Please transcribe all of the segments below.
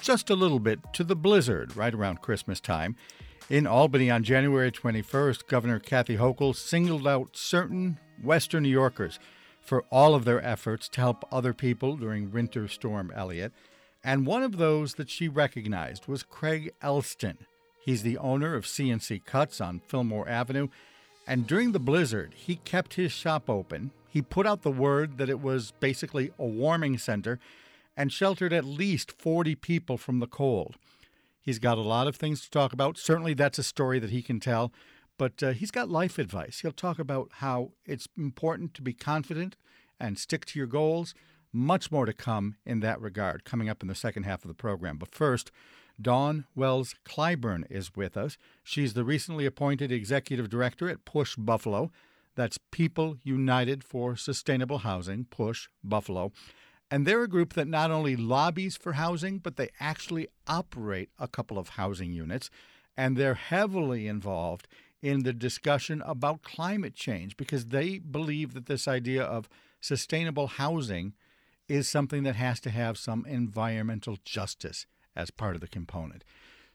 just a little bit to the blizzard right around Christmas time. In Albany on January 21st, Governor Kathy Hochul singled out certain Western New Yorkers for all of their efforts to help other people during Winter Storm Elliott. And one of those that she recognized was Craig Elston. He's the owner of C&C Cuts on Fillmore Avenue. And during the blizzard, he kept his shop open. He put out the word that it was basically a warming center and sheltered at least 40 people from the cold. He's got a lot of things to talk about. Certainly, that's a story that he can tell, but uh, he's got life advice. He'll talk about how it's important to be confident and stick to your goals. Much more to come in that regard, coming up in the second half of the program. But first, Dawn Wells Clyburn is with us. She's the recently appointed executive director at Push Buffalo. That's People United for Sustainable Housing, Push Buffalo. And they're a group that not only lobbies for housing, but they actually operate a couple of housing units. And they're heavily involved in the discussion about climate change because they believe that this idea of sustainable housing is something that has to have some environmental justice as part of the component.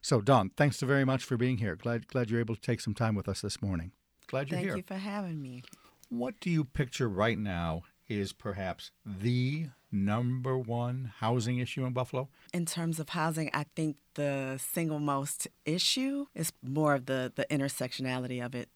So, Dawn, thanks so very much for being here. Glad glad you're able to take some time with us this morning. Glad you're Thank here. Thank you for having me. What do you picture right now is perhaps the number one housing issue in Buffalo? In terms of housing, I think the single most issue is more of the, the intersectionality of it.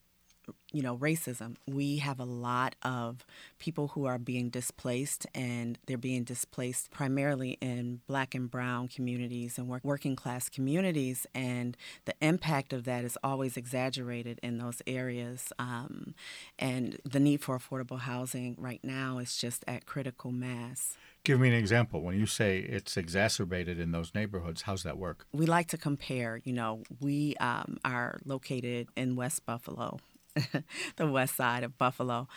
You know, racism. We have a lot of people who are being displaced, and they're being displaced primarily in black and brown communities and work, working class communities. And the impact of that is always exaggerated in those areas. Um, and the need for affordable housing right now is just at critical mass. Give me an example. When you say it's exacerbated in those neighborhoods, how's that work? We like to compare. You know, we um, are located in West Buffalo, the west side of Buffalo.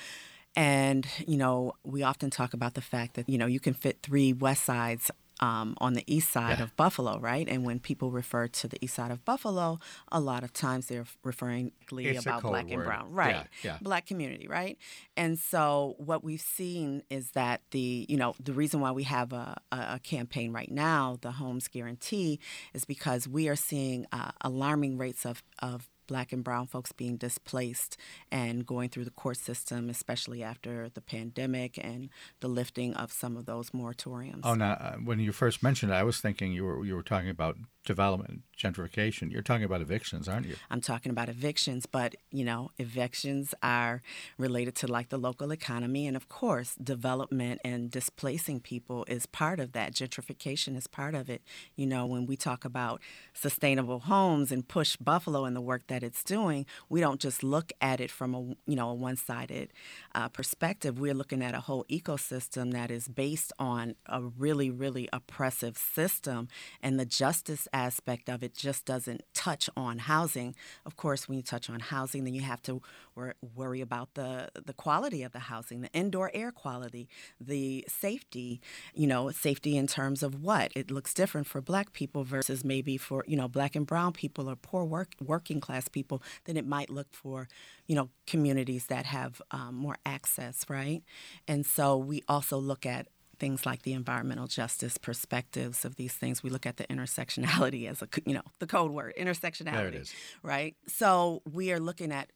And, you know, we often talk about the fact that, you know, you can fit three west sides um, on the east side Yeah. of Buffalo, right? And when people refer to the east side of Buffalo, a lot of times they're referring It's about black and brown, right? Yeah, yeah. Black community, right? And so what we've seen is that the, you know, the reason why we have a, a a campaign right now, the Homes Guarantee, is because we are seeing uh, alarming rates of of black and brown folks being displaced and going through the court system, especially after the pandemic and the lifting of some of those moratoriums. Oh, now uh, when you first mentioned it, I was thinking you were you were talking about development, gentrification. You're talking about evictions, aren't you? I'm talking about evictions, but you know, evictions are related to like the local economy, and of course, development and displacing people is part of that. Gentrification is part of it. You know, when we talk about sustainable homes and push Buffalo and the work that it's doing, we don't just look at it from a you know a one-sided uh, perspective. We're looking at a whole ecosystem that is based on a really, really oppressive system, and the justice aspect of it just doesn't touch on housing. Of course, when you touch on housing, then you have to wor- worry about the the quality of the housing, the indoor air quality, the safety. You know, safety in terms of what it looks different for Black people versus maybe for you know Black and Brown people or poor work working class people than it might look for you know communities that have um, more access, right? And so we also look at things like the environmental justice perspectives of these things. We look at the intersectionality as a, you know, the code word, intersectionality. There it is. Right? So we are looking at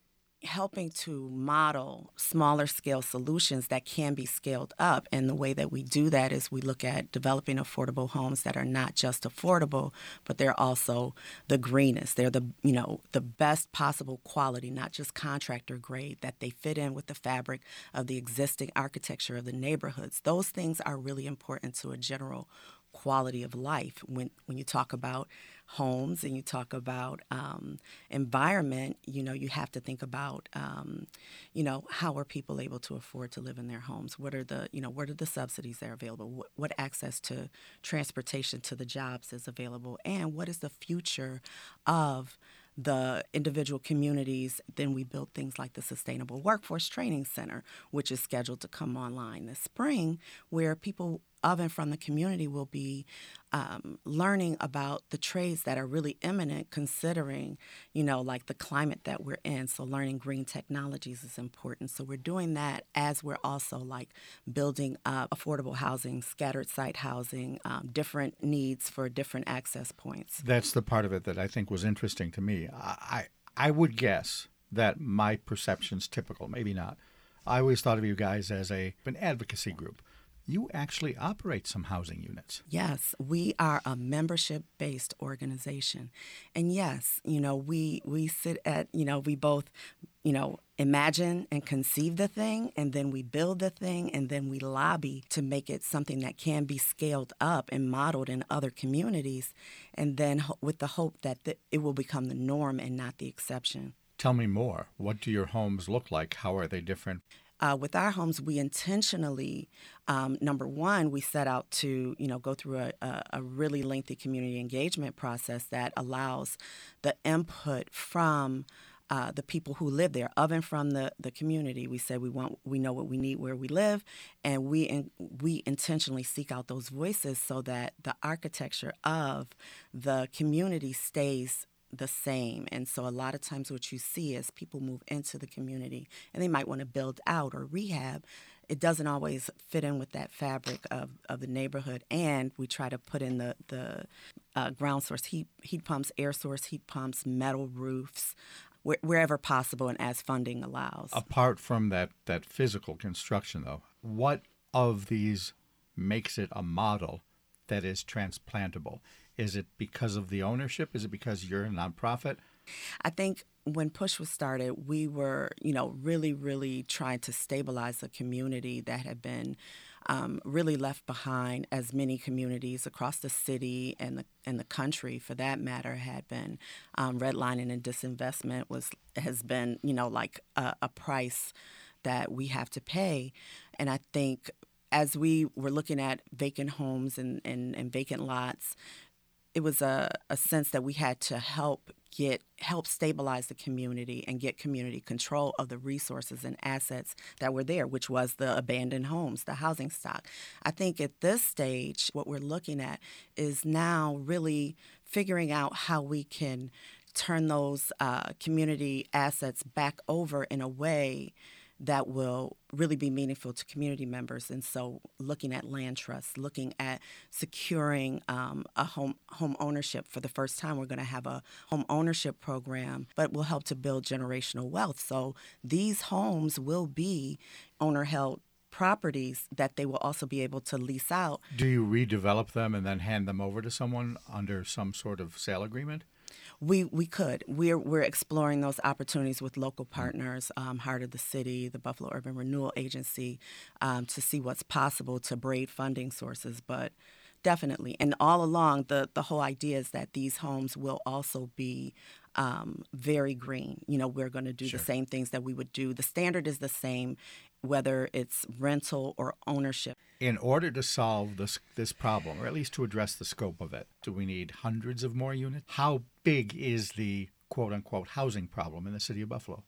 helping to model smaller scale solutions that can be scaled up. And the way that we do that is we look at developing affordable homes that are not just affordable, but they're also the greenest. They're the, you know, the best possible quality, not just contractor grade, that they fit in with the fabric of the existing architecture of the neighborhoods. Those things are really important to a general quality of life when when you talk about homes and you talk about um, environment, you know, you have to think about, um, you know, how are people able to afford to live in their homes? What are the, you know, what are the subsidies that are available? What, what access to transportation to the jobs is available? And what is the future of the individual communities, then we build things like the Sustainable Workforce Training Center, which is scheduled to come online this spring, where people of and from the community will be um, learning about the trades that are really imminent, considering, you know, like the climate that we're in. So, learning green technologies is important. So, we're doing that as we're also like building up affordable housing, scattered site housing, um, different needs for different access points. That's the part of it that I think was interesting to me. I, I would guess that my perception's typical, maybe not. I always thought of you guys as a an advocacy group you actually operate some housing units. Yes, we are a membership based organization. And yes, you know, we we sit at, you know, we both, you know, imagine and conceive the thing and then we build the thing and then we lobby to make it something that can be scaled up and modeled in other communities and then with the hope that it will become the norm and not the exception. Tell me more. What do your homes look like? How are they different? Uh, with our homes, we intentionally, um, number one, we set out to you know go through a, a, a, really lengthy community engagement process that allows the input from. Uh, the people who live there, of and from the, the community, we say we want we know what we need where we live, and we in, we intentionally seek out those voices so that the architecture of the community stays the same. And so a lot of times what you see is people move into the community and they might want to build out or rehab. It doesn't always fit in with that fabric of, of the neighborhood. And we try to put in the, the uh, ground source heat, heat pumps, air source heat pumps, metal roofs, wherever possible and as funding allows. Apart from that, that physical construction, though, what of these makes it a model that is transplantable? Is it because of the ownership? Is it because you're a nonprofit? I think when Push was started, we were, you know, really, really trying to stabilize a community that had been um, really left behind, as many communities across the city and the and the country, for that matter, had been um, redlining and disinvestment was has been, you know, like a, a price that we have to pay, and I think as we were looking at vacant homes and, and, and vacant lots, it was a, a sense that we had to help get help stabilize the community and get community control of the resources and assets that were there which was the abandoned homes the housing stock. I think at this stage what we're looking at is now really figuring out how we can turn those uh, community assets back over in a way that will really be meaningful to community members. And so, looking at land trusts, looking at securing um, a home home ownership for the first time, we're going to have a home ownership program, but will help to build generational wealth. So these homes will be owner held properties that they will also be able to lease out. Do you redevelop them and then hand them over to someone under some sort of sale agreement? We we could. We're we're exploring those opportunities with local partners, um, Heart of the City, the Buffalo Urban Renewal Agency, um, to see what's possible to braid funding sources. But definitely, and all along, the the whole idea is that these homes will also be um, very green. You know, we're going to do sure. the same things that we would do. The standard is the same, whether it's rental or ownership. In order to solve this this problem, or at least to address the scope of it, do we need hundreds of more units? How big is the quote unquote housing problem in the city of Buffalo?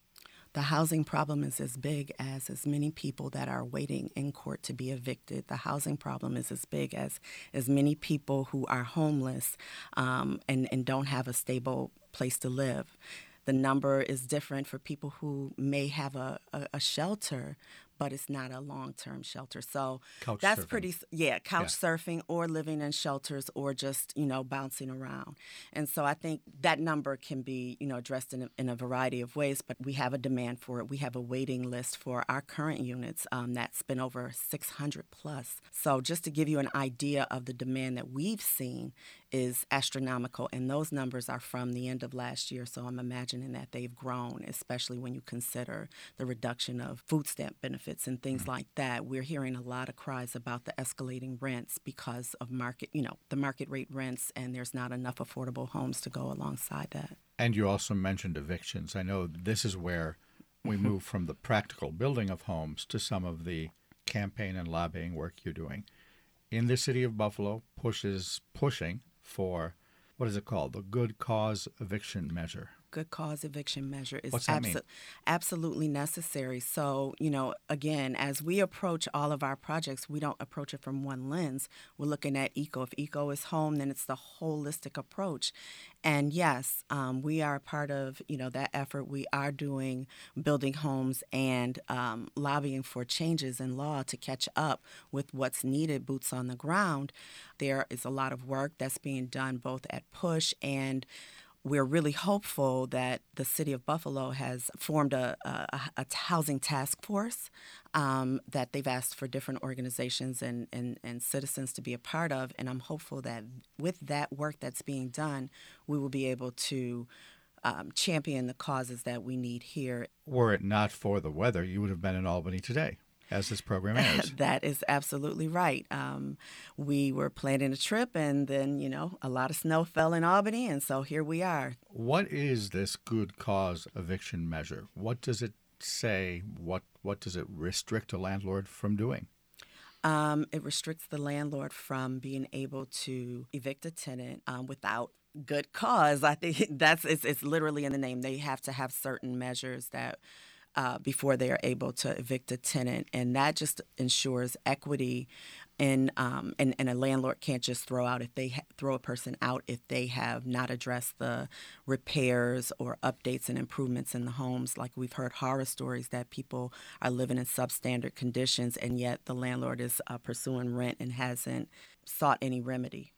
The housing problem is as big as as many people that are waiting in court to be evicted. The housing problem is as big as as many people who are homeless um, and and don't have a stable place to live. The number is different for people who may have a, a, a shelter, but it's not a long-term shelter. So Couch that's surfing. pretty yeah, couch Yeah. surfing or living in shelters or just, you know, bouncing around. And so I think that number can be, you know, addressed in a, in a variety of ways, but we have a demand for it. We have a waiting list for our current units um, that's been over 600 plus. So just to give you an idea of the demand that we've seen is astronomical, and those numbers are from the end of last year. So I'm imagining that they've grown, especially when you consider the reduction of food stamp benefits and things mm. like that. We're hearing a lot of cries about the escalating rents because of market, you know, the market rate rents, and there's not enough affordable homes to go alongside that. And you also mentioned evictions. I know this is where we move from the practical building of homes to some of the campaign and lobbying work you're doing. In the city of Buffalo, Push is pushing for what is it called? The Good Cause Eviction Measure. Good cause eviction measure is mean? absolutely necessary. So, you know, again, as we approach all of our projects, we don't approach it from one lens. We're looking at eco. If eco is home, then it's the holistic approach. And yes, um, we are part of, you know, that effort. We are doing building homes and um, lobbying for changes in law to catch up with what's needed, boots on the ground. There is a lot of work that's being done both at Push and we're really hopeful that the city of Buffalo has formed a, a, a housing task force um, that they've asked for different organizations and, and, and citizens to be a part of. And I'm hopeful that with that work that's being done, we will be able to um, champion the causes that we need here. Were it not for the weather, you would have been in Albany today as this program airs. that is absolutely right. Um, we were planning a trip, and then, you know, a lot of snow fell in Albany, and so here we are. What is this good cause eviction measure? What does it say? What what does it restrict a landlord from doing? Um, it restricts the landlord from being able to evict a tenant um, without good cause. I think that's it's, it's literally in the name. They have to have certain measures that uh, before they are able to evict a tenant, and that just ensures equity. And, um, and and a landlord can't just throw out if they ha- throw a person out if they have not addressed the repairs or updates and improvements in the homes. Like we've heard horror stories that people are living in substandard conditions, and yet the landlord is uh, pursuing rent and hasn't sought any remedy.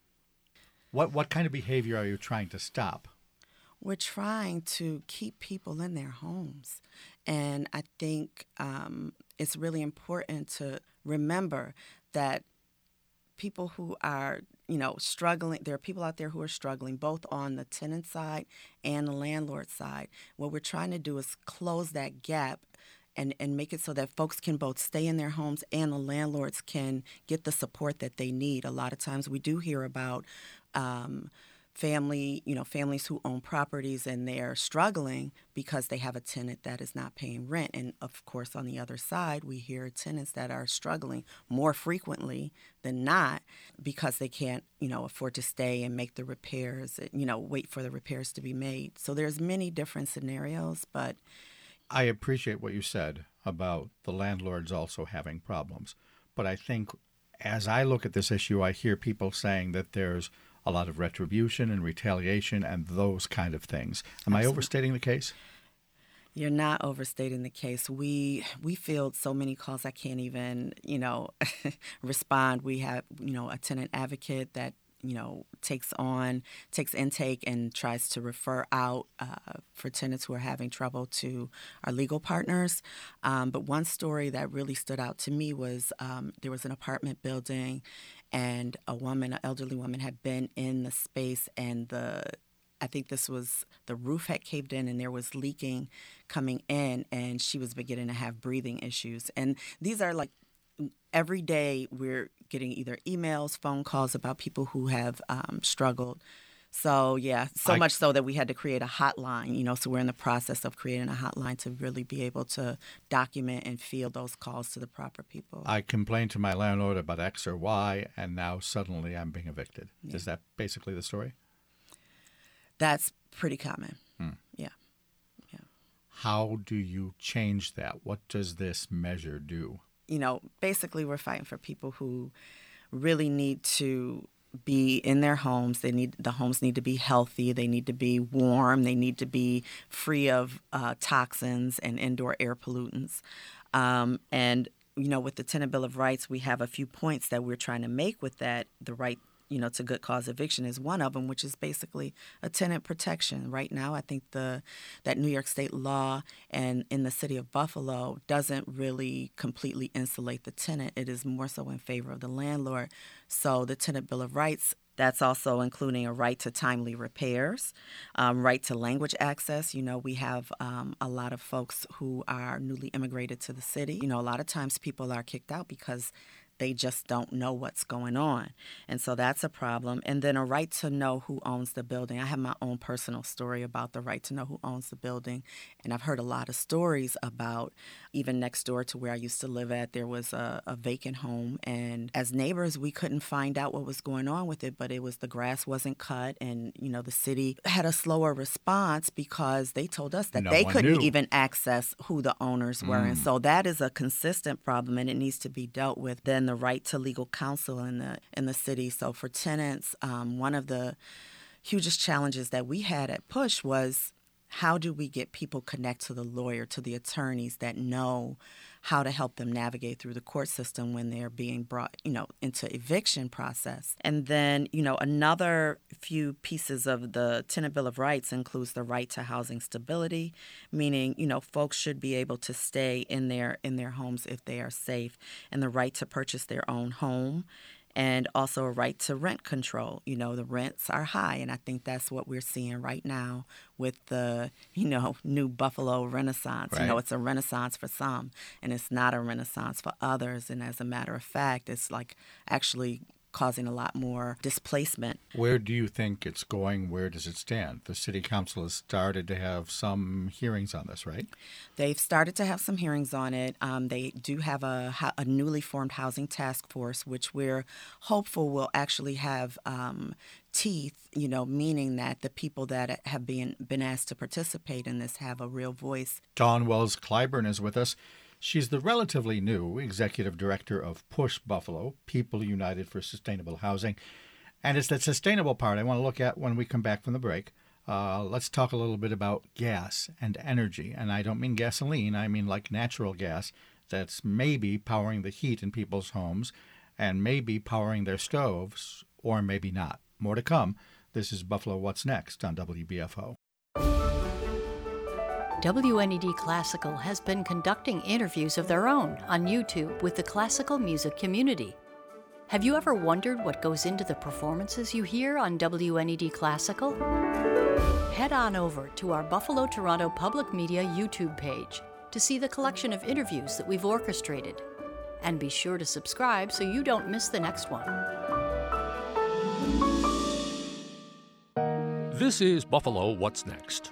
What what kind of behavior are you trying to stop? We're trying to keep people in their homes. And I think um, it's really important to remember that people who are, you know, struggling, there are people out there who are struggling both on the tenant side and the landlord side. What we're trying to do is close that gap and, and make it so that folks can both stay in their homes and the landlords can get the support that they need. A lot of times we do hear about um, family, you know, families who own properties and they're struggling because they have a tenant that is not paying rent. And of course, on the other side, we hear tenants that are struggling more frequently than not because they can't, you know, afford to stay and make the repairs, you know, wait for the repairs to be made. So there's many different scenarios, but I appreciate what you said about the landlords also having problems. But I think as I look at this issue, I hear people saying that there's a lot of retribution and retaliation and those kind of things. Am I overstating the case? You're not overstating the case. We we field so many calls I can't even, you know, respond. We have, you know, a tenant advocate that you know takes on takes intake and tries to refer out uh, for tenants who are having trouble to our legal partners um, but one story that really stood out to me was um, there was an apartment building and a woman an elderly woman had been in the space and the I think this was the roof had caved in and there was leaking coming in, and she was beginning to have breathing issues. And these are like every day we're getting either emails, phone calls about people who have um, struggled. So yeah, so I- much so that we had to create a hotline. You know, so we're in the process of creating a hotline to really be able to document and field those calls to the proper people. I complained to my landlord about X or Y, and now suddenly I'm being evicted. Is that basically the story? That's pretty common. Hmm. Yeah. How do you change that? What does this measure do? you know, basically we're fighting for people who really need to be in their homes. They need the homes need to be healthy. They need to be warm. They need to be free of uh, toxins and indoor air pollutants. Um, and you know, with the Tenant Bill of Rights, we have a few points that we're trying to make with that. The right you know, to good cause eviction is one of them, which is basically a tenant protection. Right now, I think the that New York State law and in the city of Buffalo doesn't really completely insulate the tenant. It is more so in favor of the landlord. So the Tenant Bill of Rights that's also including a right to timely repairs, um, right to language access. You know, we have um, a lot of folks who are newly immigrated to the city. You know, a lot of times people are kicked out because they just don't know what's going on. And so that's a problem. And then a right to know who owns the building. I have my own personal story about the right to know who owns the building. And I've heard a lot of stories about even next door to where I used to live at, there was a, a vacant home. And as neighbors, we couldn't find out what was going on with it, but it was the grass wasn't cut. And, you know, the city had a slower response because they told us that No they couldn't knew. even access who the owners were. And Mm. so that is a consistent problem and it needs to be dealt with. Then the right to legal counsel in the in the city. So for tenants, um, one of the hugest challenges that we had at Push was how do we get people connect to the lawyer, to the attorneys that know how to help them navigate through the court system when they're being brought, you know, into eviction process. And then, you know, another few pieces of the Tenant Bill of Rights includes the right to housing stability, meaning, you know, folks should be able to stay in their in their homes if they are safe, and the right to purchase their own home and also a right to rent control. You know, the rents are high, and I think that's what we're seeing right now with the, you know, new Buffalo Renaissance. You know, it's a renaissance for some, and it's not a renaissance for others. And as a matter of fact, it's like actually causing a lot more displacement. Where do you think it's going? Where does it stand? The city council has started to have some hearings on this, right? They've started to have some hearings on it. Um, they do have a, a newly formed housing task force, which we're hopeful will actually have um, teeth, you know, meaning that the people that have been, been asked to participate in this have a real voice. Dawn Wells Clyburn is with us. She's the relatively new executive director of Push Buffalo, People United for Sustainable Housing. And it's that sustainable part I want to look at when we come back from the break. Uh, let's talk a little bit about gas and energy. And I don't mean gasoline, I mean like natural gas that's maybe powering the heat in people's homes and maybe powering their stoves, or maybe not. More to come. This is Buffalo What's Next on WBFO. WNED Classical has been conducting interviews of their own on YouTube with the classical music community. Have you ever wondered what goes into the performances you hear on WNED Classical? Head on over to our Buffalo Toronto Public Media YouTube page to see the collection of interviews that we've orchestrated. And be sure to subscribe so you don't miss the next one. This is Buffalo What's Next,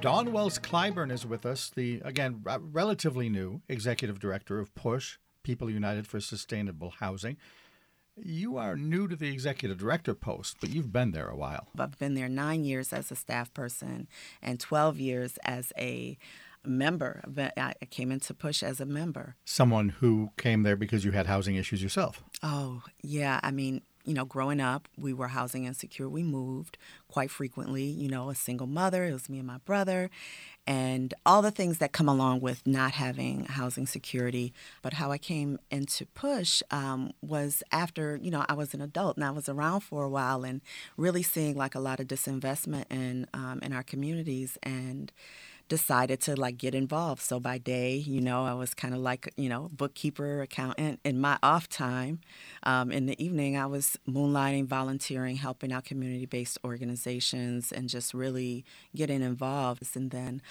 Dawn Wells Clyburn is with us, the, again, r- relatively new executive director of PUSH, People United for Sustainable Housing. You are new to the executive director post, but you've been there a while. I've been there nine years as a staff person and 12 years as a member. I came into Push as a member. Someone who came there because you had housing issues yourself. Oh, yeah. I mean, you know, growing up, we were housing insecure. We moved quite frequently, you know, a single mother. It was me and my brother, and all the things that come along with not having housing security. But how I came into Push um, was after, you know, I was an adult and I was around for a while and really seeing like a lot of disinvestment in, um, in our communities. And decided to like get involved. So by day, you know, I was kind of like, you know, bookkeeper, accountant. In my off time, um, in the evening, I was moonlighting, volunteering, helping out community based organizations, and just really getting involved. And then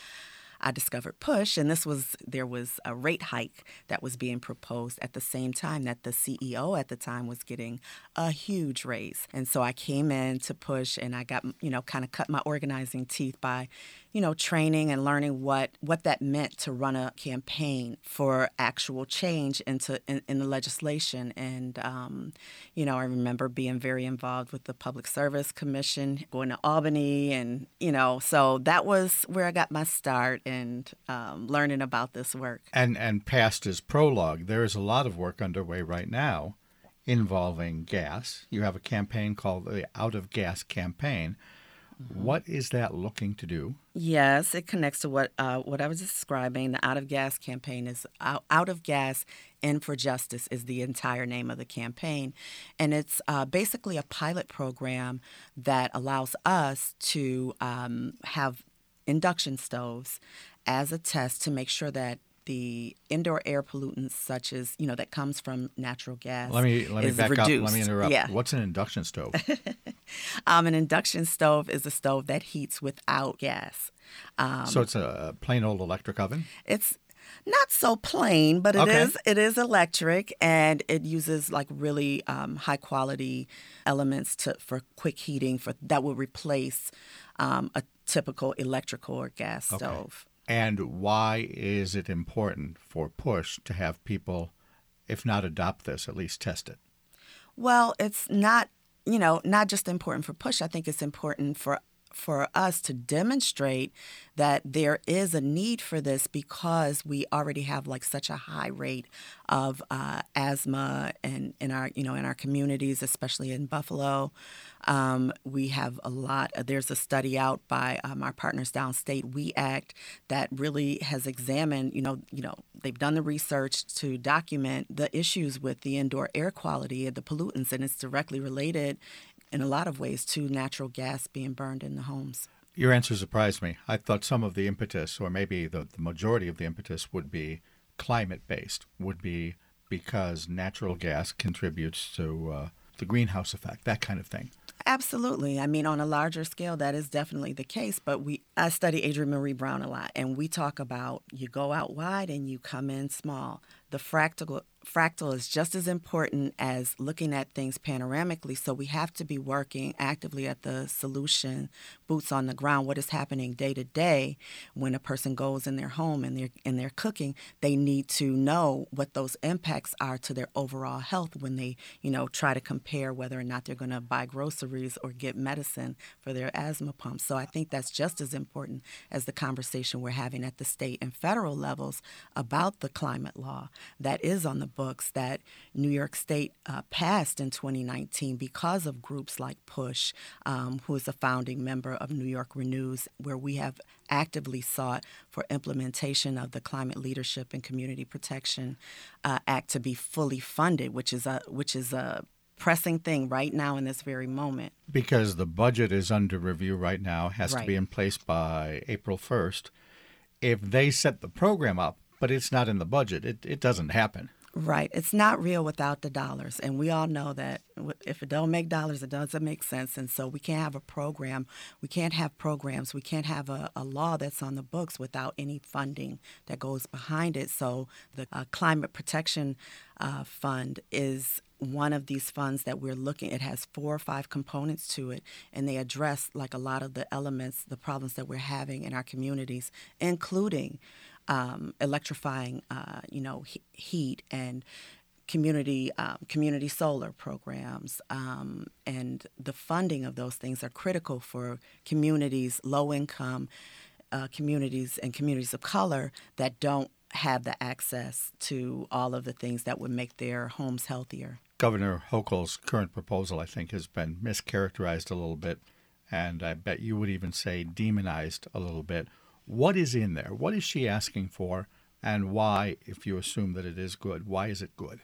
I discovered push, and this was there was a rate hike that was being proposed at the same time that the CEO at the time was getting a huge raise, and so I came in to push, and I got you know kind of cut my organizing teeth by you know, training and learning what, what that meant to run a campaign for actual change into in, in the legislation. And um, you know, I remember being very involved with the Public Service Commission, going to Albany, and you know, so that was where I got my start and um, learning about this work. And and past is prologue. There is a lot of work underway right now involving gas. You have a campaign called the Out of Gas Campaign Mm-hmm. What is that looking to do? Yes, it connects to what uh, what I was describing. The Out of Gas campaign is out, out of Gas and for Justice is the entire name of the campaign, and it's uh, basically a pilot program that allows us to um, have induction stoves as a test to make sure that the indoor air pollutants such as you know that comes from natural gas let me let me back reduced. up let me interrupt yeah. what's an induction stove um, an induction stove is a stove that heats without gas um, so it's a plain old electric oven it's not so plain, but it okay. is it is electric and it uses like really um, high quality elements to for quick heating for that will replace um, a typical electrical or gas okay. stove. And why is it important for Push to have people, if not adopt this, at least test it? Well, it's not, you know, not just important for Push. I think it's important for for us to demonstrate that there is a need for this because we already have like such a high rate of uh, asthma and in our you know in our communities, especially in Buffalo. Um, we have a lot. There's a study out by um, our partners downstate, We Act, that really has examined. You know, you know, they've done the research to document the issues with the indoor air quality and the pollutants, and it's directly related in a lot of ways to natural gas being burned in the homes. Your answer surprised me. I thought some of the impetus, or maybe the, the majority of the impetus, would be climate based, would be because natural gas contributes to uh, the greenhouse effect, that kind of thing. Absolutely. I mean, on a larger scale, that is definitely the case. But we, I study Adrienne Maree Brown a lot, and we talk about you go out wide and you come in small. The fractal fractal is just as important as looking at things panoramically. So we have to be working actively at the solution, boots on the ground. What is happening day to day when a person goes in their home and they're and they're cooking? They need to know what those impacts are to their overall health when they, you know, try to compare whether or not they're going to buy groceries or get medicine for their asthma pump. So I think that's just as important as the conversation we're having at the state and federal levels about the climate law that is on the books that New York State uh, passed in 2019 because of groups like PUSH, um, who is a founding member of New York Renews, where we have actively sought for implementation of the Climate Leadership and Community Protection uh, Act to be fully funded, which is a which is a pressing thing right now in this very moment. Because the budget is under review right now, has right. to be in place by April 1st. If they set the program up, but it's not in the budget, it, it doesn't happen. Right. It's not real without the dollars. And we all know that if it don't make dollars, it doesn't make sense. And so we can't have a program. We can't have programs. We can't have a, a law that's on the books without any funding that goes behind it. So the uh, Climate Protection uh, Fund is one of these funds that we're looking it has four or five components to it and they address like a lot of the elements the problems that we're having in our communities including um, electrifying, uh, you know, he- heat and community um, community solar programs um, and the funding of those things are critical for communities, low income uh, communities and communities of color that don't have the access to all of the things that would make their homes healthier. Governor Hochul's current proposal, I think, has been mischaracterized a little bit, and I bet you would even say demonized a little bit. What is in there? What is she asking for? And why, if you assume that it is good, why is it good?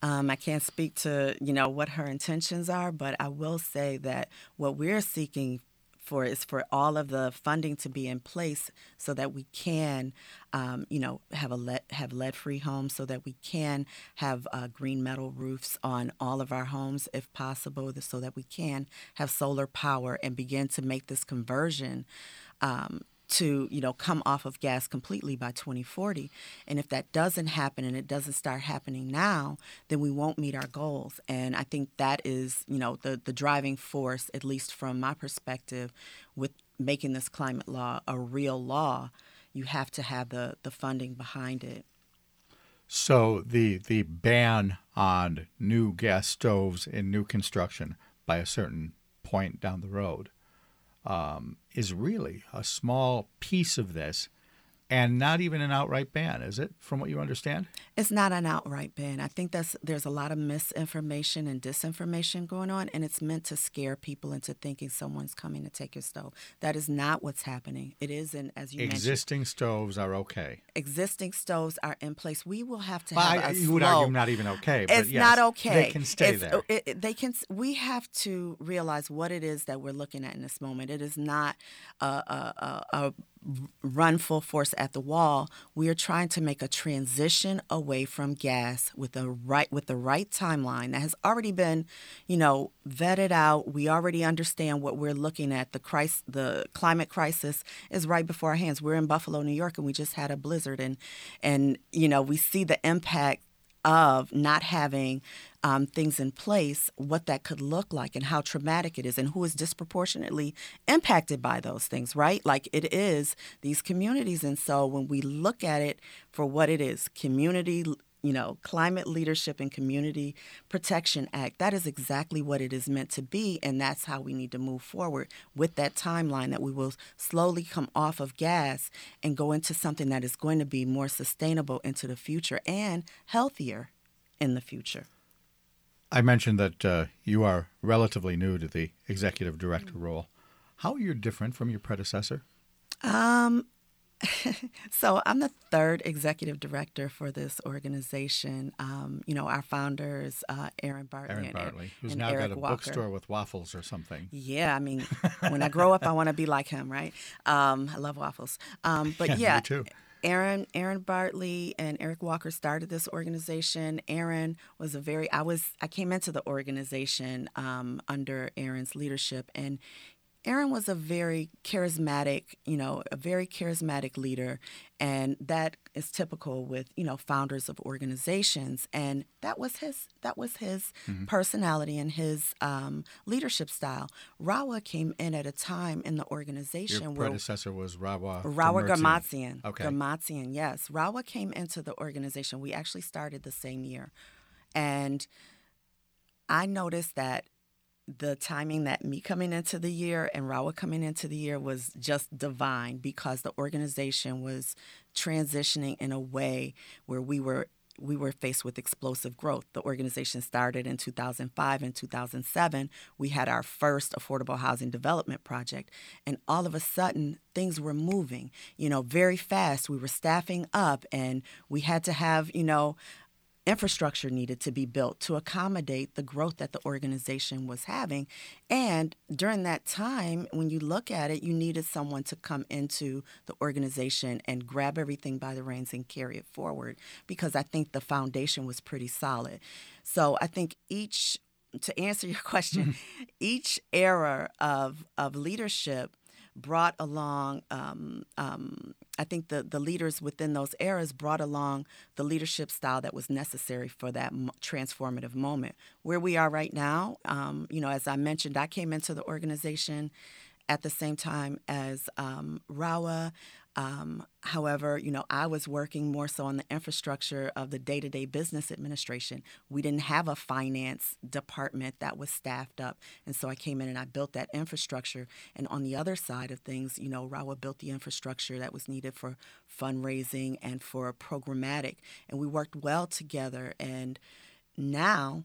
Um, I can't speak to you know what her intentions are, but I will say that what we're seeking for is for all of the funding to be in place so that we can, um, you know, have a lead, have lead-free homes, so that we can have uh, green metal roofs on all of our homes if possible, so that we can have solar power and begin to make this conversion um, to you know come off of gas completely by 2040 and if that doesn't happen and it doesn't start happening now then we won't meet our goals. And i think that is you know the the driving force at least from my perspective with making this climate law a real law you have to have the the funding behind it. So the the ban on new gas stoves in new construction by a certain point down the road um, is really a small piece of this and not even an outright ban, is it, from what you understand? It's not an outright ban. I think that's there's a lot of misinformation and disinformation going on, and it's meant to scare people into thinking someone's coming to take your stove. That is not what's happening. It isn't, as you existing stoves are okay. Existing stoves are in place. We will have to well, have I, a You slow, would argue not even okay. But it's yes, not okay. They can stay it's, there. It, they can. We have to realize what it is that we're looking at in this moment. It is not a, a, a, a run full force at the wall. We are trying to make a transition away from gas with the right with the right timeline that has already been, you know, vetted out. We already understand what we're looking at. The crisis, the climate crisis is right before our hands. We're in Buffalo, New York, and we just had a blizzard, and and you know we see the impact of not having um, things in place, what that could look like, and how traumatic it is, and who is disproportionately impacted by those things, right? Like it is these communities. And so when we look at it for what it is community you know, Climate Leadership and Community Protection Act. That is exactly what it is meant to be, and that's how we need to move forward with that timeline that we will slowly come off of gas and go into something that is going to be more sustainable into the future and healthier in the future. I mentioned that uh, you are relatively new to the executive director role. How are you different from your predecessor? Um, so I'm the third executive director for this organization. Um, you know, our founders, uh, Aaron Bartley. Aaron and, Bartley, who's and now Eric got a Walker. bookstore with waffles or something. Yeah, I mean, when I grow up, I want to be like him, right? Um, I love waffles. Um, but Yeah, yeah, too. Aaron Aaron Bartley and Eric Walker started this organization. Aaron was a very I was I came into the organization um, under Aaron's leadership, and Aaron was a very charismatic, you know, a very charismatic leader, and that is typical with you know founders of organizations, and that was his that was his Mhm. personality and his um, leadership style. Rahwa came in at a time in the organization Your where predecessor was Rahwa. Rahwa Ghirmatzion. Ghirmatzion. Okay. Ghirmatzion, yes. Rahwa came into the organization. We actually started the same year. And I noticed that the timing that me coming into the year and Rahwa coming into the year was just divine because the organization was transitioning in a way where we were we were faced with explosive growth. The organization started in 2005 and 2007. We had our first affordable housing development project, and all of a sudden, things were moving, you know, very fast. We were staffing up, and we had to have, you know, infrastructure needed to be built to accommodate the growth that the organization was having. And during that time, when you look at it, you needed someone to come into the organization and grab everything by the reins and carry it forward because I think the foundation was pretty solid. So I think each, to answer your question, mm-hmm. each era of, of leadership brought along um, um, I think the, the leaders within those eras brought along the leadership style that was necessary for that transformative moment. Where we are right now, um, you know, as I mentioned, I came into the organization at the same time as um, Rahwa. Um, however, you know, I was working more so on the infrastructure of the day to day business administration. We didn't have a finance department that was staffed up. And so I came in and I built that infrastructure. And on the other side of things, you know, Rahwa built the infrastructure that was needed for fundraising and for programmatic. And we worked well together. And now,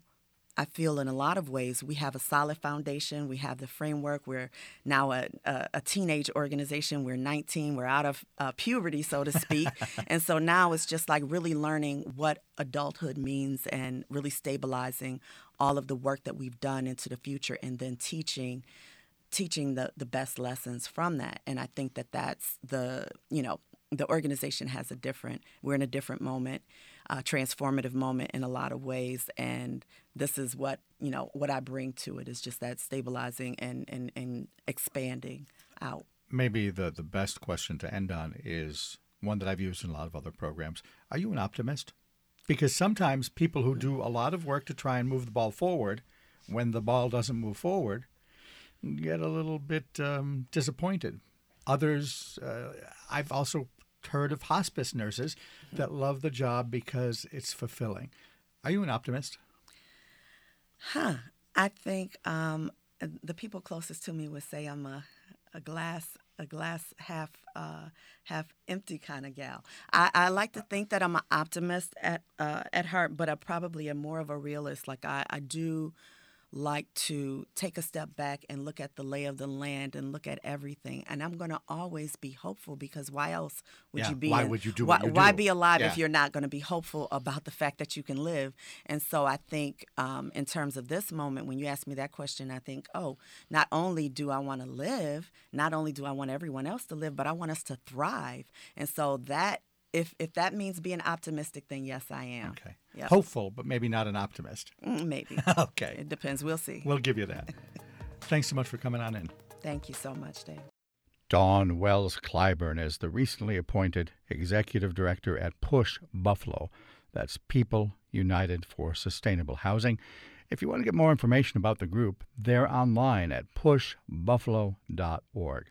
I feel in a lot of ways we have a solid foundation. We have the framework. We're now a, a, a teenage organization. We're 19. We're out of uh, puberty, so to speak. and so now it's just like really learning what adulthood means and really stabilizing all of the work that we've done into the future and then teaching teaching the, the best lessons from that. And I think that that's the, you know, the organization has a different, we're in a different moment, uh, transformative moment in a lot of ways. And this is what, you know, what I bring to it is just that stabilizing and, and, and expanding out. maybe the, the best question to end on is one that I've used in a lot of other programs. Are you an optimist? Because sometimes people who do a lot of work to try and move the ball forward, when the ball doesn't move forward, get a little bit um, disappointed. Others, uh, I've also heard of hospice nurses that love the job because it's fulfilling. Are you an optimist? Huh. I think um, the people closest to me would say I'm a, a glass a glass half uh, half empty kind of gal. I, I, like to think that I'm an optimist at uh, at heart, but I probably am more of a realist. Like I, I do like to take a step back and look at the lay of the land and look at everything. And I'm going to always be hopeful because why else would yeah, you be? Why in, would you do? Why, you why do? be alive yeah. if you're not going to be hopeful about the fact that you can live? And so I think, um, in terms of this moment, when you ask me that question, I think, oh, not only do I want to live, not only do I want everyone else to live, but I want us to thrive. And so that if if that means being optimistic, then yes, I am. Okay. Yep. Hopeful, but maybe not an optimist. Mm, maybe. okay. It depends. We'll see. We'll give you that. Thanks so much for coming on in. Thank you so much, Dave. Dawn Wells Clyburn is the recently appointed executive director at Push Buffalo. That's People United for Sustainable Housing. If you want to get more information about the group, they're online at pushbuffalo.org.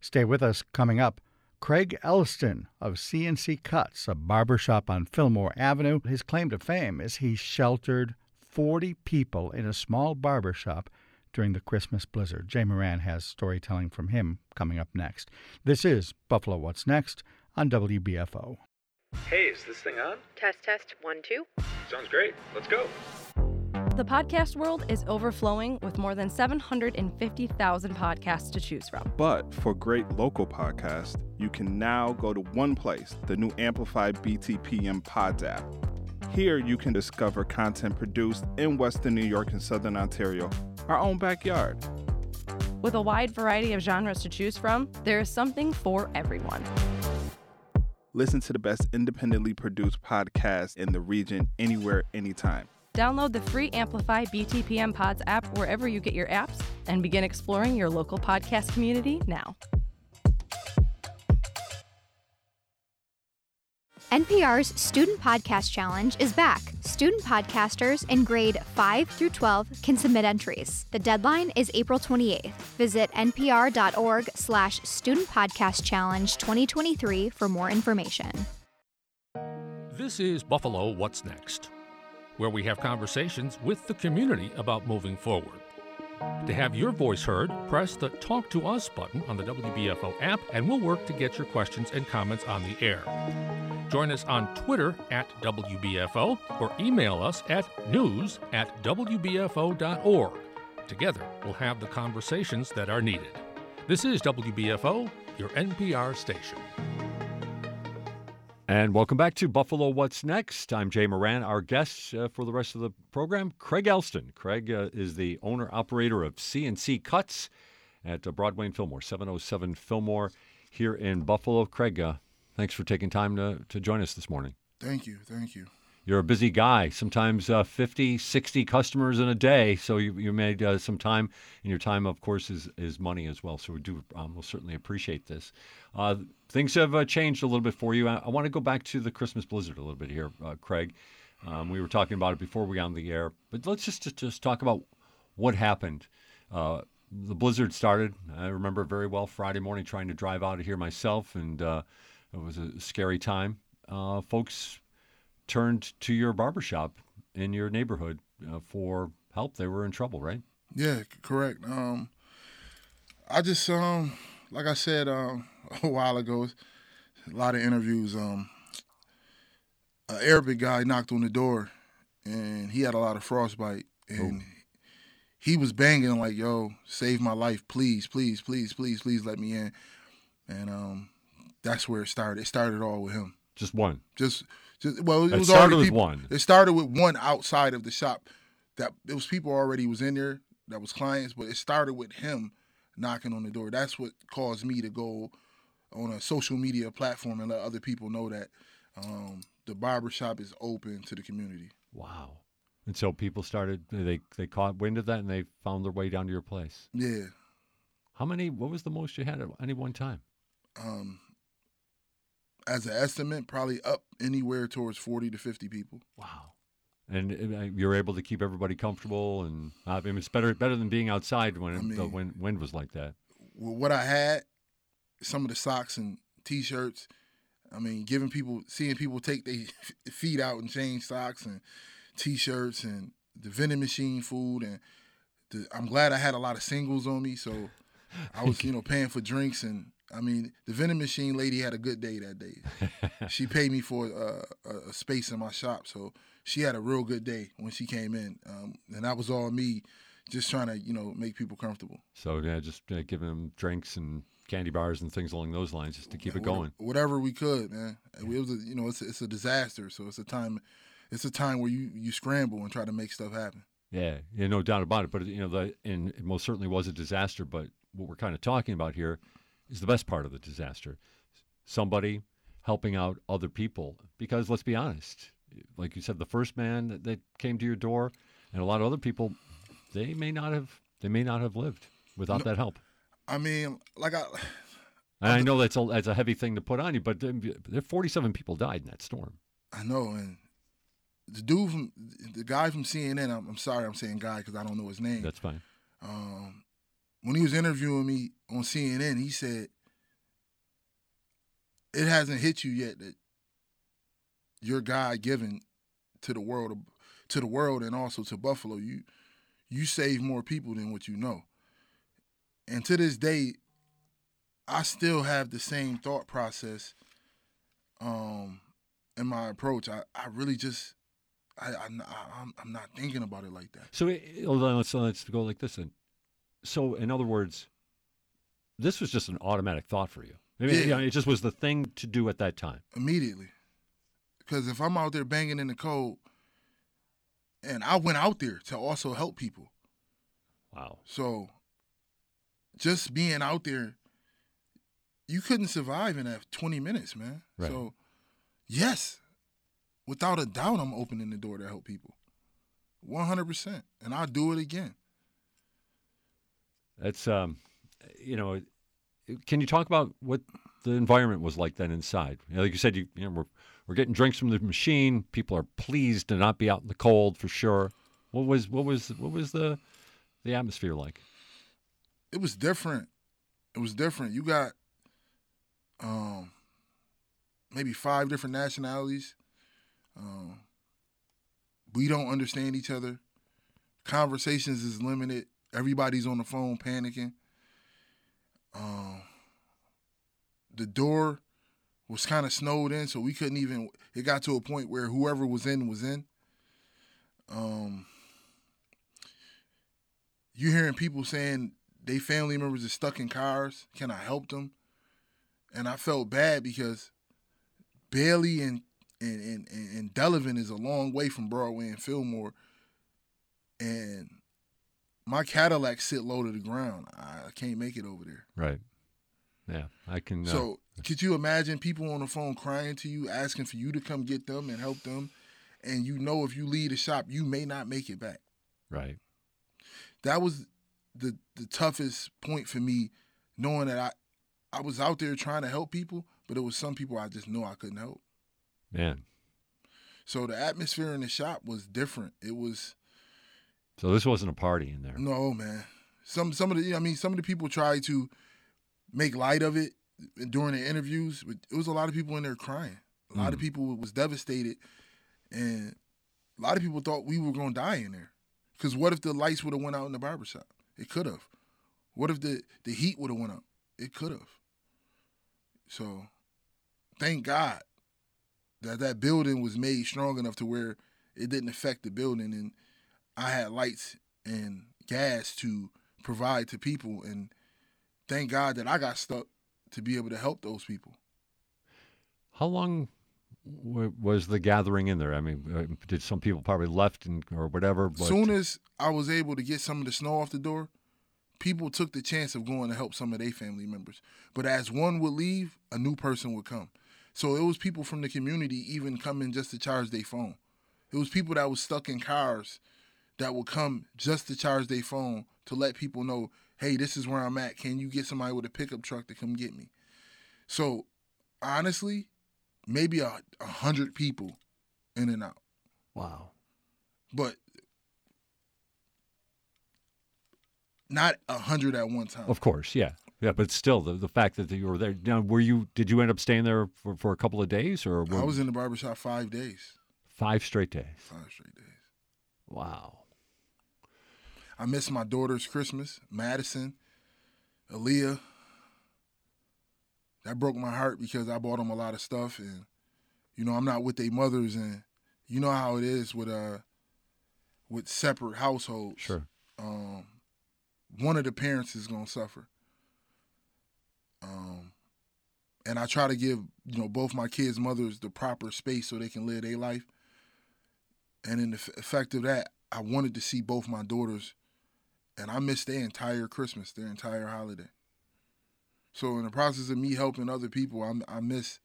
Stay with us coming up. Craig Elston of C&C Cuts, a barbershop on Fillmore Avenue. His claim to fame is he sheltered 40 people in a small barbershop during the Christmas blizzard. Jay Moran has storytelling from him coming up next. This is Buffalo What's Next on WBFO. Hey, is this thing on? Test, test, one, two. Sounds great. Let's go. The podcast world is overflowing with more than 750,000 podcasts to choose from. But for great local podcasts, you can now go to one place, the new Amplified BTPM Pods app. Here you can discover content produced in Western New York and Southern Ontario, our own backyard. With a wide variety of genres to choose from, there is something for everyone. Listen to the best independently produced podcasts in the region anywhere, anytime. Download the free Amplify BTPM Pods app wherever you get your apps and begin exploring your local podcast community now. NPR's Student Podcast Challenge is back. Student podcasters in grade 5 through 12 can submit entries. The deadline is April 28th. Visit npr.org slash student podcast challenge 2023 for more information. This is Buffalo What's Next, where we have conversations with the community about moving forward. To have your voice heard, press the Talk to Us button on the WBFO app, and we'll work to get your questions and comments on the air. Join us on Twitter at WBFO or email us at news at WBFO.org. Together, we'll have the conversations that are needed. This is WBFO, your NPR station. And welcome back to Buffalo What's Next. I'm Jay Moran. Our guest uh, for the rest of the program, Craig Elston. Craig uh, is the owner operator of C&C Cuts at uh, Broadway and Fillmore, 707 Fillmore here in Buffalo. Craig, uh, thanks for taking time to, to join us this morning. Thank you. Thank you. You're a busy guy, sometimes uh, 50, 60 customers in a day. So you, you made uh, some time, and your time, of course, is, is money as well. So we do um, we'll certainly appreciate this. Uh, things have uh, changed a little bit for you. I, I want to go back to the Christmas blizzard a little bit here, uh, Craig. Um, we were talking about it before we got on the air, but let's just, just, talk about what happened. Uh, the blizzard started. I remember very well Friday morning trying to drive out of here myself, and it was a scary time. folks turned to your barbershop in your neighborhood uh, for help. They were in trouble, right? Yeah, correct. Um, I just um, like I said um, a while ago, a lot of interviews. Um, an Arabic guy knocked on the door, and he had a lot of frostbite, and Ooh. he was banging like, "Yo, save my life, please, please, please, please, please, let me in." And um, that's where it started. It started all with him. Just one. Just just, well, it, it was started already with one. It started with one outside of the shop. That it was people already was in there. That was clients, but it started with him knocking on the door. That's what caused me to go on a social media platform and let other people know that um, the barbershop is open to the community. Wow. And so people started they they caught wind of that and they found their way down to your place. Yeah. How many? What was the most you had at any one time? Um, as an estimate, probably up anywhere towards forty to fifty people. Wow. And uh, you're able to keep everybody comfortable, and uh, I mean, it's better better than being outside when I the wind, wind was like that. Well, what I had, some of the socks and t-shirts. I mean, giving people, seeing people take their feet out and change socks and t-shirts and the vending machine food and the, I'm glad I had a lot of singles on me, so I was you know paying for drinks and I mean the vending machine lady had a good day that day. she paid me for uh, a, a space in my shop, so she had a real good day when she came in, um, and that was all me, just trying to you know make people comfortable. So yeah, just uh, giving them drinks and candy bars and things along those lines, just to keep it going. whatever we could, man. It was a, you know it's a, it's a disaster, so it's a time it's a time where you you scramble and try to make stuff happen. Yeah, yeah, no doubt about it. But you know, the and it most certainly was a disaster. But what we're kind of talking about here is the best part of the disaster: somebody helping out other people. Because let's be honest, like you said, the first man that, that came to your door, and a lot of other people, they may not have they may not have lived without No. that help. I mean, like I I know that's a that's a heavy thing to put on you, but there 47 people died in that storm. I know, and the dude from the guy from CNN. I'm, I'm sorry, I'm saying guy because I don't know his name. That's fine. Um, when he was interviewing me on CNN, he said, "It hasn't hit you yet that your God given to the world, to the world, and also to Buffalo. You you save more people than what you know." And to this day, I still have the same thought process um, in my approach. I, I really just I, I I'm, I'm not thinking about it like that. So it- hold on, let's let's go like this then. So in other words, this was just an automatic thought for you. I mean, Yeah. you know, it just was the thing to do at that time. immediately. Because if I'm out there banging in the cold, and I went out there to also help people. Wow. So just being out there, you couldn't survive in that 20 minutes, man. Right. So, yes, without a doubt, I'm opening the door to help people. 100%. And I'll do it again. That's um, you know, can you talk about what the environment was like then inside? You know, like you said, you, you know, we're we're getting drinks from the machine. People are pleased to not be out in the cold for sure. What was what was what was the the atmosphere like? It was different. It was different. You got um maybe five different nationalities. Um we don't understand each other. Conversations is limited. Everybody's on the phone panicking. Um the door was kind of snowed in, so we couldn't even it got to a point where whoever was in was in. Um you hearing people saying they family members are stuck in cars. Can I help them? And I felt bad because Bailey and and and, and, Delavan is a long way from Broadway and Fillmore, and my Cadillac sit low to the ground. I can't make it over there. Right. Yeah, I can. Uh, So could you imagine people on the phone crying to you, asking for you to come get them and help them, and you know if you leave the shop, you may not make it back. right. that was the the toughest point for me, knowing that I I was out there trying to help people, but it was some people I just know I couldn't help. Man. So the atmosphere in the shop was different. It was So this wasn't a party in there. no man. Some some of the I mean some of the people tried to make light of it during the interviews, but it was a lot of people in there crying. A lot of Mm. people was devastated, and a lot of people thought we were gonna die in there. Because what if the lights would have went out in the barbershop? It could have. What if the the heat would have went up? It could have. So, thank God that that building was made strong enough to where it didn't affect the building, and I had lights and gas to provide to people, and thank God that I got stuck to be able to help those people. How long was the gathering in there? I mean, uh, did some people probably left and or whatever? But as soon as I was able to get some of the snow off the door, people took the chance of going to help some of their family members. But as one would leave, a new person would come. So it was people from the community even coming just to charge their phone. It was people that was stuck in cars that would come just to charge their phone to let people know, hey, this is where I'm at. Can you get somebody with a pickup truck to come get me? So honestly, maybe a, a hundred people in and out. Wow. But not a hundred at one time. Of course, yeah. Yeah, but still, the, the fact that you were there. Now, were you? Did you end up staying there for, for a couple of days, or were, I was in the barbershop five days. five straight days? Five straight days. Wow. I missed my daughter's Christmas, Madison, Aaliyah. That broke my heart because I bought them a lot of stuff, and you know I'm not with their mothers, and you know how it is with uh with separate households. Sure. Um, one of the parents is gonna suffer. Um, and I try to give you know both my kids' mothers the proper space so they can live their life. And in the effect of that, I wanted to see both my daughters, and I missed their entire Christmas, their entire holiday. So in the process of me helping other people, I, I miss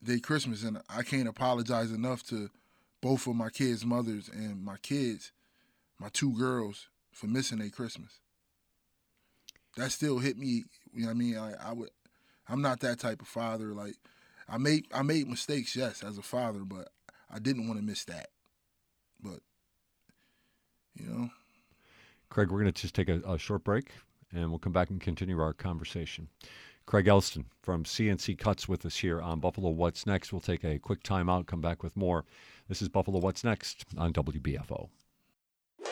their Christmas, and I can't apologize enough to both of my kids' mothers and my kids, my two girls, for missing their Christmas. That still hit me. You know what I mean? I, I would. I'm not that type of father. Like I made I made mistakes, yes, as a father, but I didn't want to miss that. But you know, Craig, we're going to just take a, a short break, and we'll come back and continue our conversation. Craig Elston from C&C Cuts with us here on Buffalo What's Next. We'll take a quick time out, come back with more. This is Buffalo What's Next on WBFO.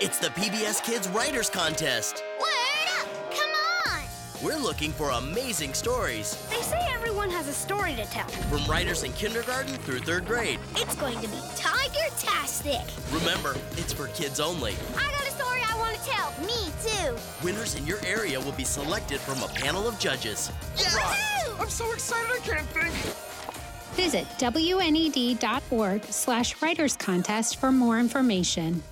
It's the PBS Kids Writers Contest. Word up! Come on! We're looking for amazing stories They say everyone has a story to tell. from writers in kindergarten through third grade. It's going to be tiger-tastic. Remember, it's for kids only. I got a story I want to tell. Me too. Winners in your area will be selected from a panel of judges. I'm so excited I can't think. Visit WNED.org slash writers contest for more information.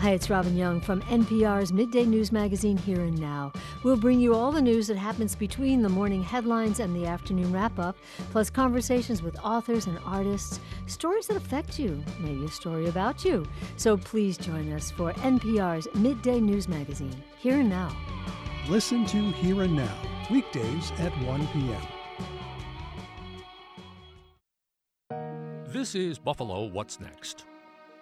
Hi, it's Robin Young from NPR's Midday News Magazine Here and Now. We'll bring you all the news that happens between the morning headlines and the afternoon wrap up, plus conversations with authors and artists, stories that affect you, maybe a story about you. So please join us for NPR's Midday News Magazine Here and Now. Listen to Here and Now, weekdays at 1 p.m. This is Buffalo What's Next,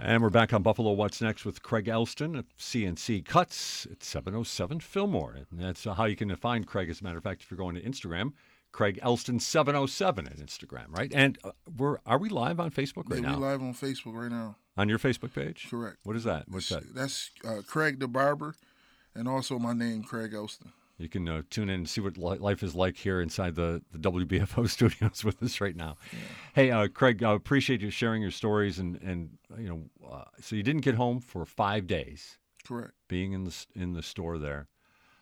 And we're back on Buffalo What's Next with Craig Elston of C&C Cuts at 707 Fillmore. And that's uh, how you can find Craig, as a matter of fact, if you're going to Instagram. Craig Elston 707 at Instagram, right? And uh, we're are we live on Facebook right yeah, now? we live on Facebook right now. On your Facebook page? Correct. What is that? What's that? That's uh, Craig the Barber, and also my name, Craig Elston. You can uh, tune in and see what li- life is like here inside the, the WBFO studios with us right now. Hey, uh, Craig, I appreciate you sharing your stories and and you know, uh, so you didn't get home for five days. Correct. Being in the in the store there,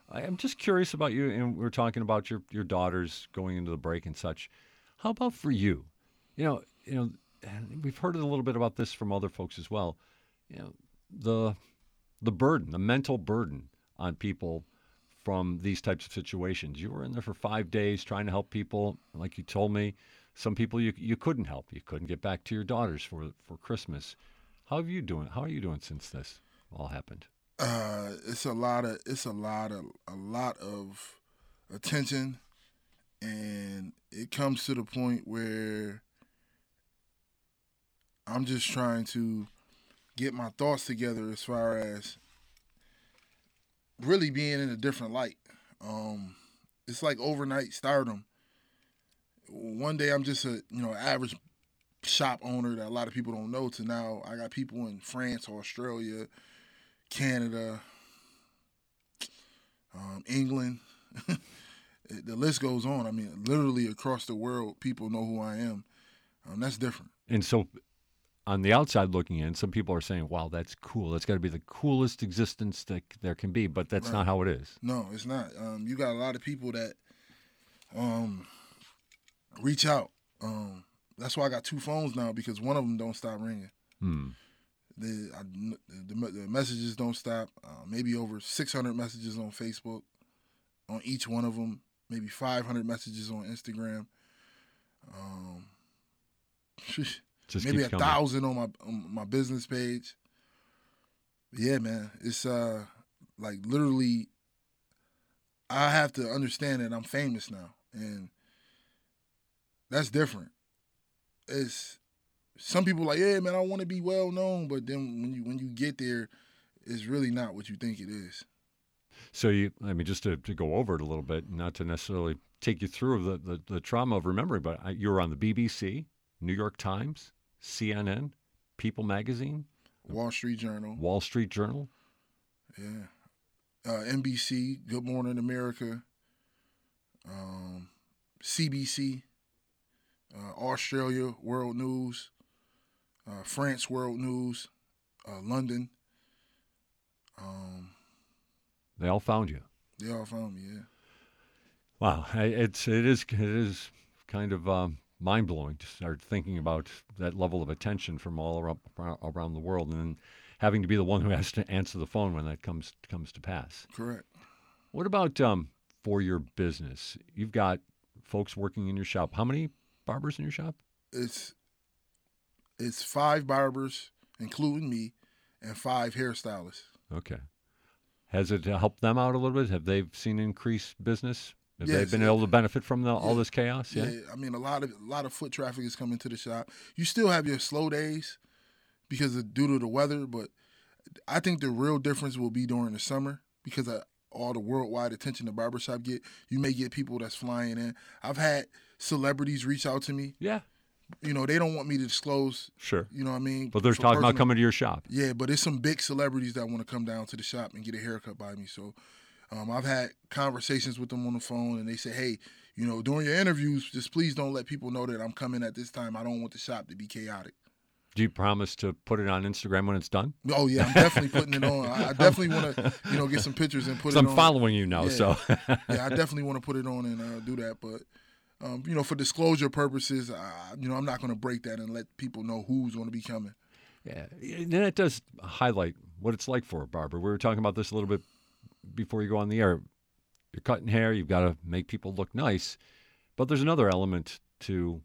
I am just curious about you. And we are talking about your your daughters going into the break and such. How about for you? You know, you know, and we've heard a little bit about this from other folks as well. You know, the the burden, the mental burden on people from these types of situations. You were in there for five days trying to help people. Like you told me, some people you you couldn't help. You couldn't get back to your daughters for for Christmas. How are you doing? How are you doing since this all happened? Uh, it's a lot of it's a lot of a lot of attention, and it comes to the point where I'm just trying to get my thoughts together as far as really being in a different light. Um, it's like overnight stardom. One day I'm just a you know average shop owner that a lot of people don't know. To now I got people in France, Australia, Canada, um, England. the list goes on. I mean, literally across the world, people know who I am. Um, that's different. And so, on the outside looking in, some people are saying, "Wow, that's cool. That's got to be the coolest existence that there can be." But that's Right. not how it is. No, it's not. Um, you got a lot of people that um, reach out. Um, that's why I got two phones now because one of them don't stop ringing. Hmm. The, I, the, the messages don't stop. Uh, maybe over 600 messages on Facebook on each one of them. Maybe 500 messages on Instagram. Um, Just maybe a coming. thousand on my on my business page. Yeah, man, it's uh like literally. I have to understand that I'm famous now, and that's different. It's some people like, yeah, man, I want to be well known, but then when you when you get there, it's really not what you think it is. So you, I mean, just to, to go over it a little bit, not to necessarily take you through the, the, the trauma of remembering, but I, you were on the BBC, New York Times, CNN, People Magazine, Wall Street Journal, Wall Street Journal. yeah, uh, NBC, Good Morning America, um, CBC, uh, Australia World News, uh, France World News, uh, London. Um, They all found you. they all found me. Yeah. Wow, it's it is it is kind of um, mind blowing to start thinking about that level of attention from all around, around the world, and then having to be the one who has to answer the phone when that comes comes to pass. Correct. What about um, for your business? You've got folks working in your shop. How many barbers in your shop? It's it's five barbers, including me, and five hairstylists. Okay. Has it helped them out a little bit? Have they seen increased business? Have they Yes, been able to benefit from the, all this chaos? Yeah. Yeah, I mean a lot of a lot of foot traffic is coming to the shop. You still have your slow days because of due to the weather, but I think the real difference will be during the summer because of all the worldwide attention the barbershop get. You may get people that's flying in. I've had celebrities reach out to me. Yeah. You know, they don't want me to disclose. Sure. You know what I mean? But they're talking about coming to your shop. Yeah, but there's some big celebrities that want to come down to the shop and get a haircut by me. So um, I've had conversations with them on the phone, and they say, "Hey, you know, during your interviews, just please don't let people know that I'm coming at this time. I don't want the shop to be chaotic." Do you promise to put it on Instagram when it's done? Oh yeah, I'm definitely putting it on. I, definitely want to, you know, get some pictures and put So it I'm on. following you now, Yeah. so. yeah, I definitely want to put it on and uh, do that. But um, you know, for disclosure purposes, I, you know, I'm not going to break that and let people know who's going to be coming. Yeah, and that does highlight what it's like for a barber. We were talking about this a little bit before you go on the air. You're cutting hair, you've got to make people look nice, but there's another element to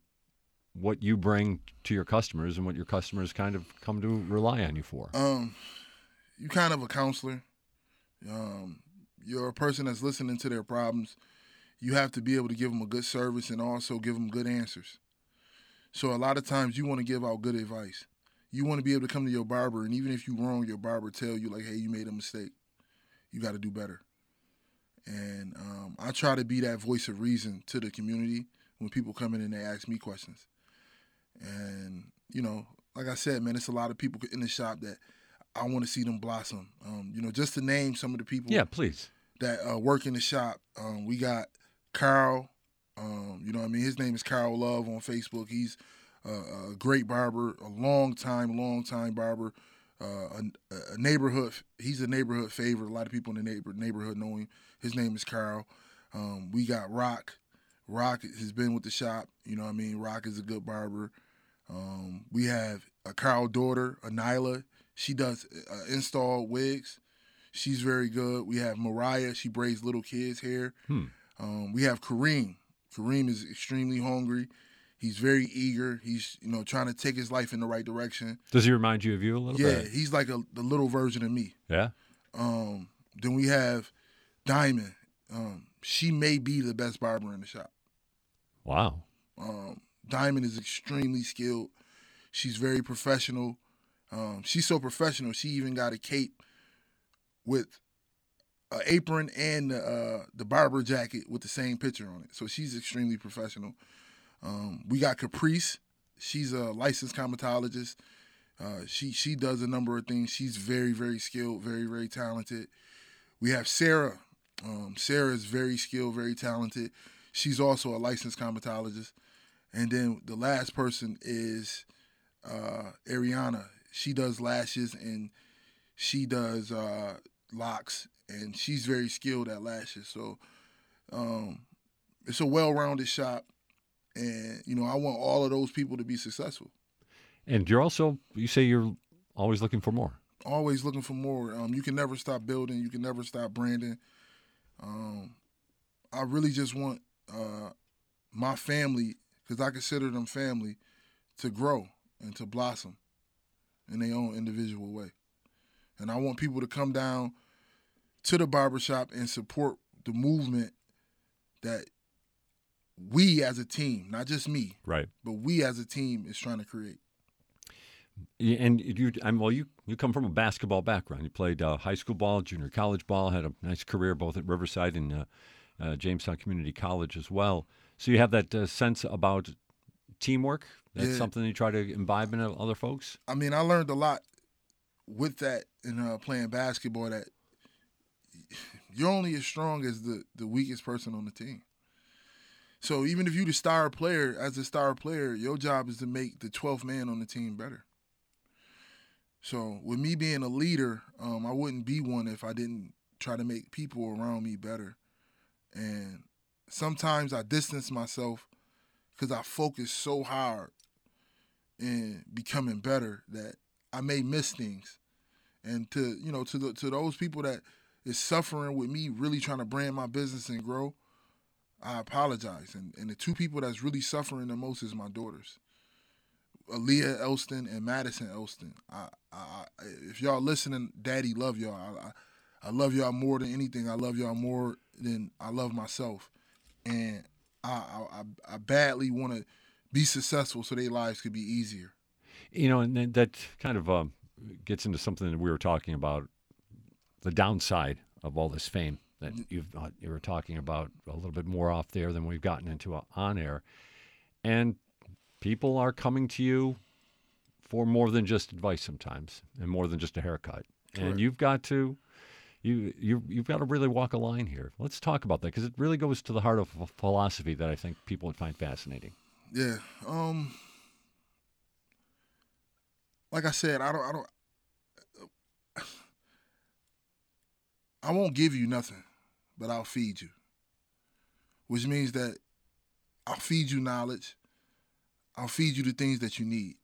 what you bring to your customers and what your customers kind of come to rely on you for. Um, you kind of a counselor. Um, you're a person that's listening to their problems. You have to be able to give them a good service and also give them good answers. So a lot of times you want to give out good advice. You want to be able to come to your barber, and even if you're wrong, your barber tell you like, "Hey, you made a mistake. You got to do better." And um, I try to be that voice of reason to the community when people come in and they ask me questions. And you know, like I said, man, it's a lot of people in the shop that I want to see them blossom. Um, you know, just to name some of the people. Yeah, please. That uh, work in the shop. Um, we got Carl. Um, you know, what I mean, his name is Carl Love on Facebook. He's uh, a great barber, a long time, long time barber. Uh, a, a neighborhood. He's a neighborhood favorite. A lot of people in the neighbor, neighborhood know him. His name is Carl. Um, we got Rock. Rock has been with the shop. You know what I mean? Rock is a good barber. Um, we have a Carl daughter, Anila. She does uh, install wigs. She's very good. We have Mariah. She braids little kids' hair. Hmm. Um, we have Kareem. Kareem is extremely hungry. He's very eager. He's you know trying to take his life in the right direction. Does he remind you of you a little yeah, bit? Yeah, he's like a the little version of me. Yeah. Um, then we have Diamond. Um, she may be the best barber in the shop. Wow. Um, Diamond is extremely skilled. She's very professional. Um, she's so professional. She even got a cape with an apron and uh, the barber jacket with the same picture on it. So she's extremely professional. Um, we got Caprice. She's a licensed cosmetologist. Uh, she she does a number of things. She's very very skilled, very very talented. We have Sarah. Um, Sarah is very skilled, very talented. She's also a licensed cosmetologist. And then the last person is uh, Ariana. She does lashes and she does uh, locks, and she's very skilled at lashes. So um, it's a well-rounded shop, and you know I want all of those people to be successful. And you're also you say you're always looking for more. Always looking for more. Um, you can never stop building. You can never stop branding. Um, I really just want uh, my family, because I consider them family, to grow and to blossom in their own individual way. And I want people to come down to the barbershop and support the movement that we as a team, not just me, right, but we as a team is trying to create. And you, I'm, well, you you come from a basketball background. You played uh, high school ball, junior college ball, had a nice career both at Riverside and uh, uh, Jamestown Community College as well. So you have that uh, sense about teamwork. That's Yeah. something you try to imbibe in other folks. I mean, I learned a lot with that in uh, playing basketball. That you're only as strong as the the weakest person on the team. So even if you're the star player, as a star player, your job is to make the 12th man on the team better. So with me being a leader, um, I wouldn't be one if I didn't try to make people around me better. And sometimes I distance myself because I focus so hard in becoming better that I may miss things. And to you know to the, to those people that is suffering with me really trying to brand my business and grow, I apologize. And and the two people that's really suffering the most is my daughters, Aaliyah Elston and Madison Elston. I, I, if y'all listening, Daddy love y'all. I, I love y'all more than anything. I love y'all more than I love myself, and I I, I- badly want to be successful so their lives could be easier. You know, and that kind of um, gets into something that we were talking about the downside of all this fame that you've uh, you were talking about a little bit more off there than we've gotten into uh, on air, and people are coming to you for more than just advice sometimes, and more than just a haircut, and you've got to. You, you, you've got to really walk a line here. Let's talk about that because it really goes to the heart of a philosophy that I think people would find fascinating. Yeah. Um. Like I said, I don't. I don't. I won't give you nothing, but I'll feed you. Which means that I'll feed you knowledge. I'll feed you the things that you need.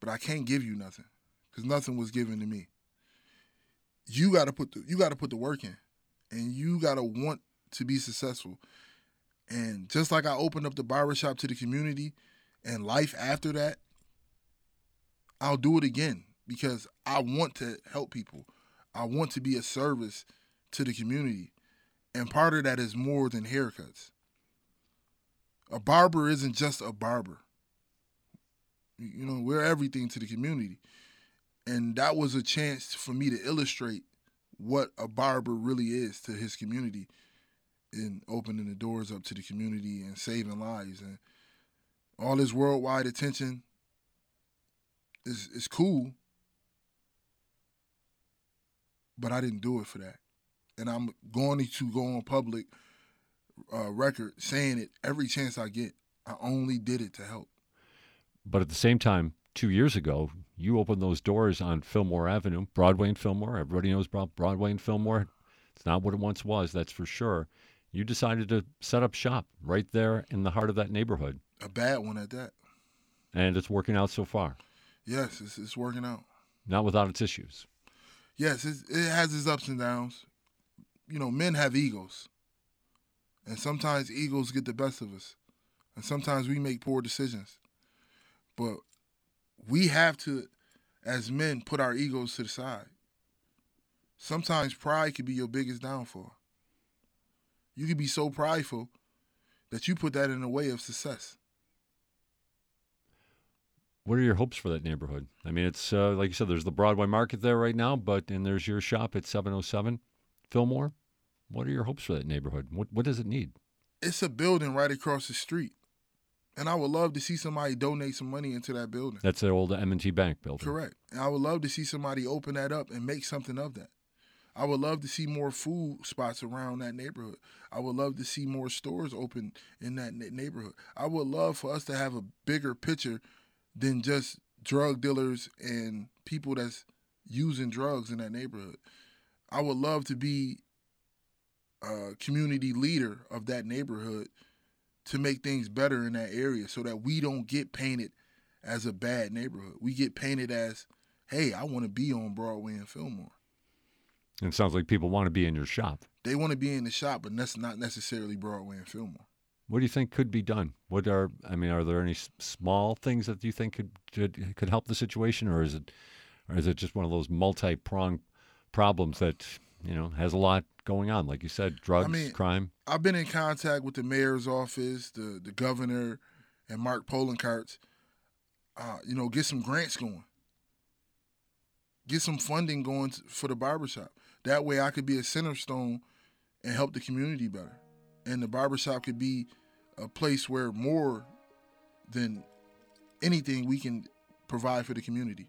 But I can't give you nothing because nothing was given to me. You got to put the you got to put the work in, and you got to want to be successful. And just like I opened up the barbershop to the community and life after that, I'll do it again because I want to help people. I want to be a service to the community. And part of that is more than haircuts. A barber isn't just a barber. You know, we're everything to the community. And that was a chance for me to illustrate what a barber really is to his community in opening the doors up to the community and saving lives and all this worldwide attention is is cool but I didn't do it for that and I'm going to go on public uh, record saying it every chance I get I only did it to help But at the same time, two years ago, you opened those doors on Fillmore Avenue, Broadway and Fillmore. Everybody knows Bro- Broadway and Fillmore. It's not what it once was, that's for sure. You decided to set up shop right there in the heart of that neighborhood, a bad one at that and it's working out so far. yes it's, it's working out Not without its issues. yes it's, it has its ups and downs you know men have egos. And sometimes egos get the best of us. And sometimes we make poor decisions. But we have to as men put our egos to the side. Sometimes pride could be your biggest downfall. You could be so prideful that you put that in the way of success. What are your hopes for that neighborhood? I mean, it's uh, like you said, there's the Broadway market there right now, but and there's your shop at 707 Fillmore. What are your hopes for that neighborhood? What what does it need? it's a building right across the street and i would love to see somebody donate some money into that building That's the old M&T Bank building. Correct. And I would love to see somebody open that up and make something of that. I would love to see more food spots around that neighborhood. I would love to see more stores open in that neighborhood. I would love for us to have a bigger picture than just drug dealers and people that's using drugs in that neighborhood. I would love to be a community leader of that neighborhood to make things better in that area so that we don't get painted as a bad neighborhood. We get painted as, hey, I want to be on Broadway and Fillmore. And it sounds like people want to be in your shop. They want to be in the shop, but that's not necessarily Broadway and Fillmore. What do you think could be done? What are I mean, are there any s- small things that you think could could, could help the situation, or is it, or is it just one of those multi-pronged problems that you know has a lot going on? Like you said, drugs, I mean, crime. I've been in contact with the mayor's office, the the governor, and Mark Poloncarz. Uh, you know, get some grants going. Get some funding going for the barbershop. That way, I could be a center stone and help the community better. And the barbershop could be a place where more than anything we can provide for the community.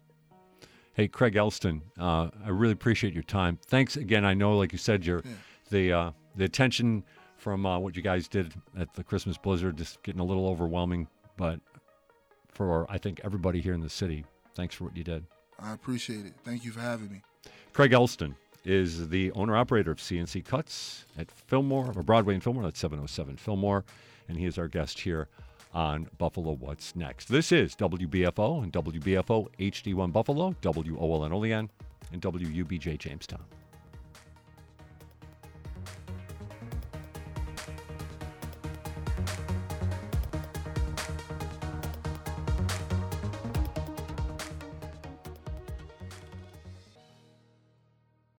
Hey, Craig Elston, uh, I really appreciate your time. Thanks again. I know, like you said, your the uh, the attention from uh, what you guys did at the Christmas Blizzard just getting a little overwhelming, but for I think everybody here in the city, thanks for what you did. I appreciate it. Thank you for having me. Craig Elston is the owner operator of C&C Cuts at Fillmore, or Broadway and Fillmore. That's 707 Fillmore, and he is our guest here on Buffalo What's Next. This is WBFO and WBFO HD1 Buffalo, WOLN Olean, and WUBJ Jamestown.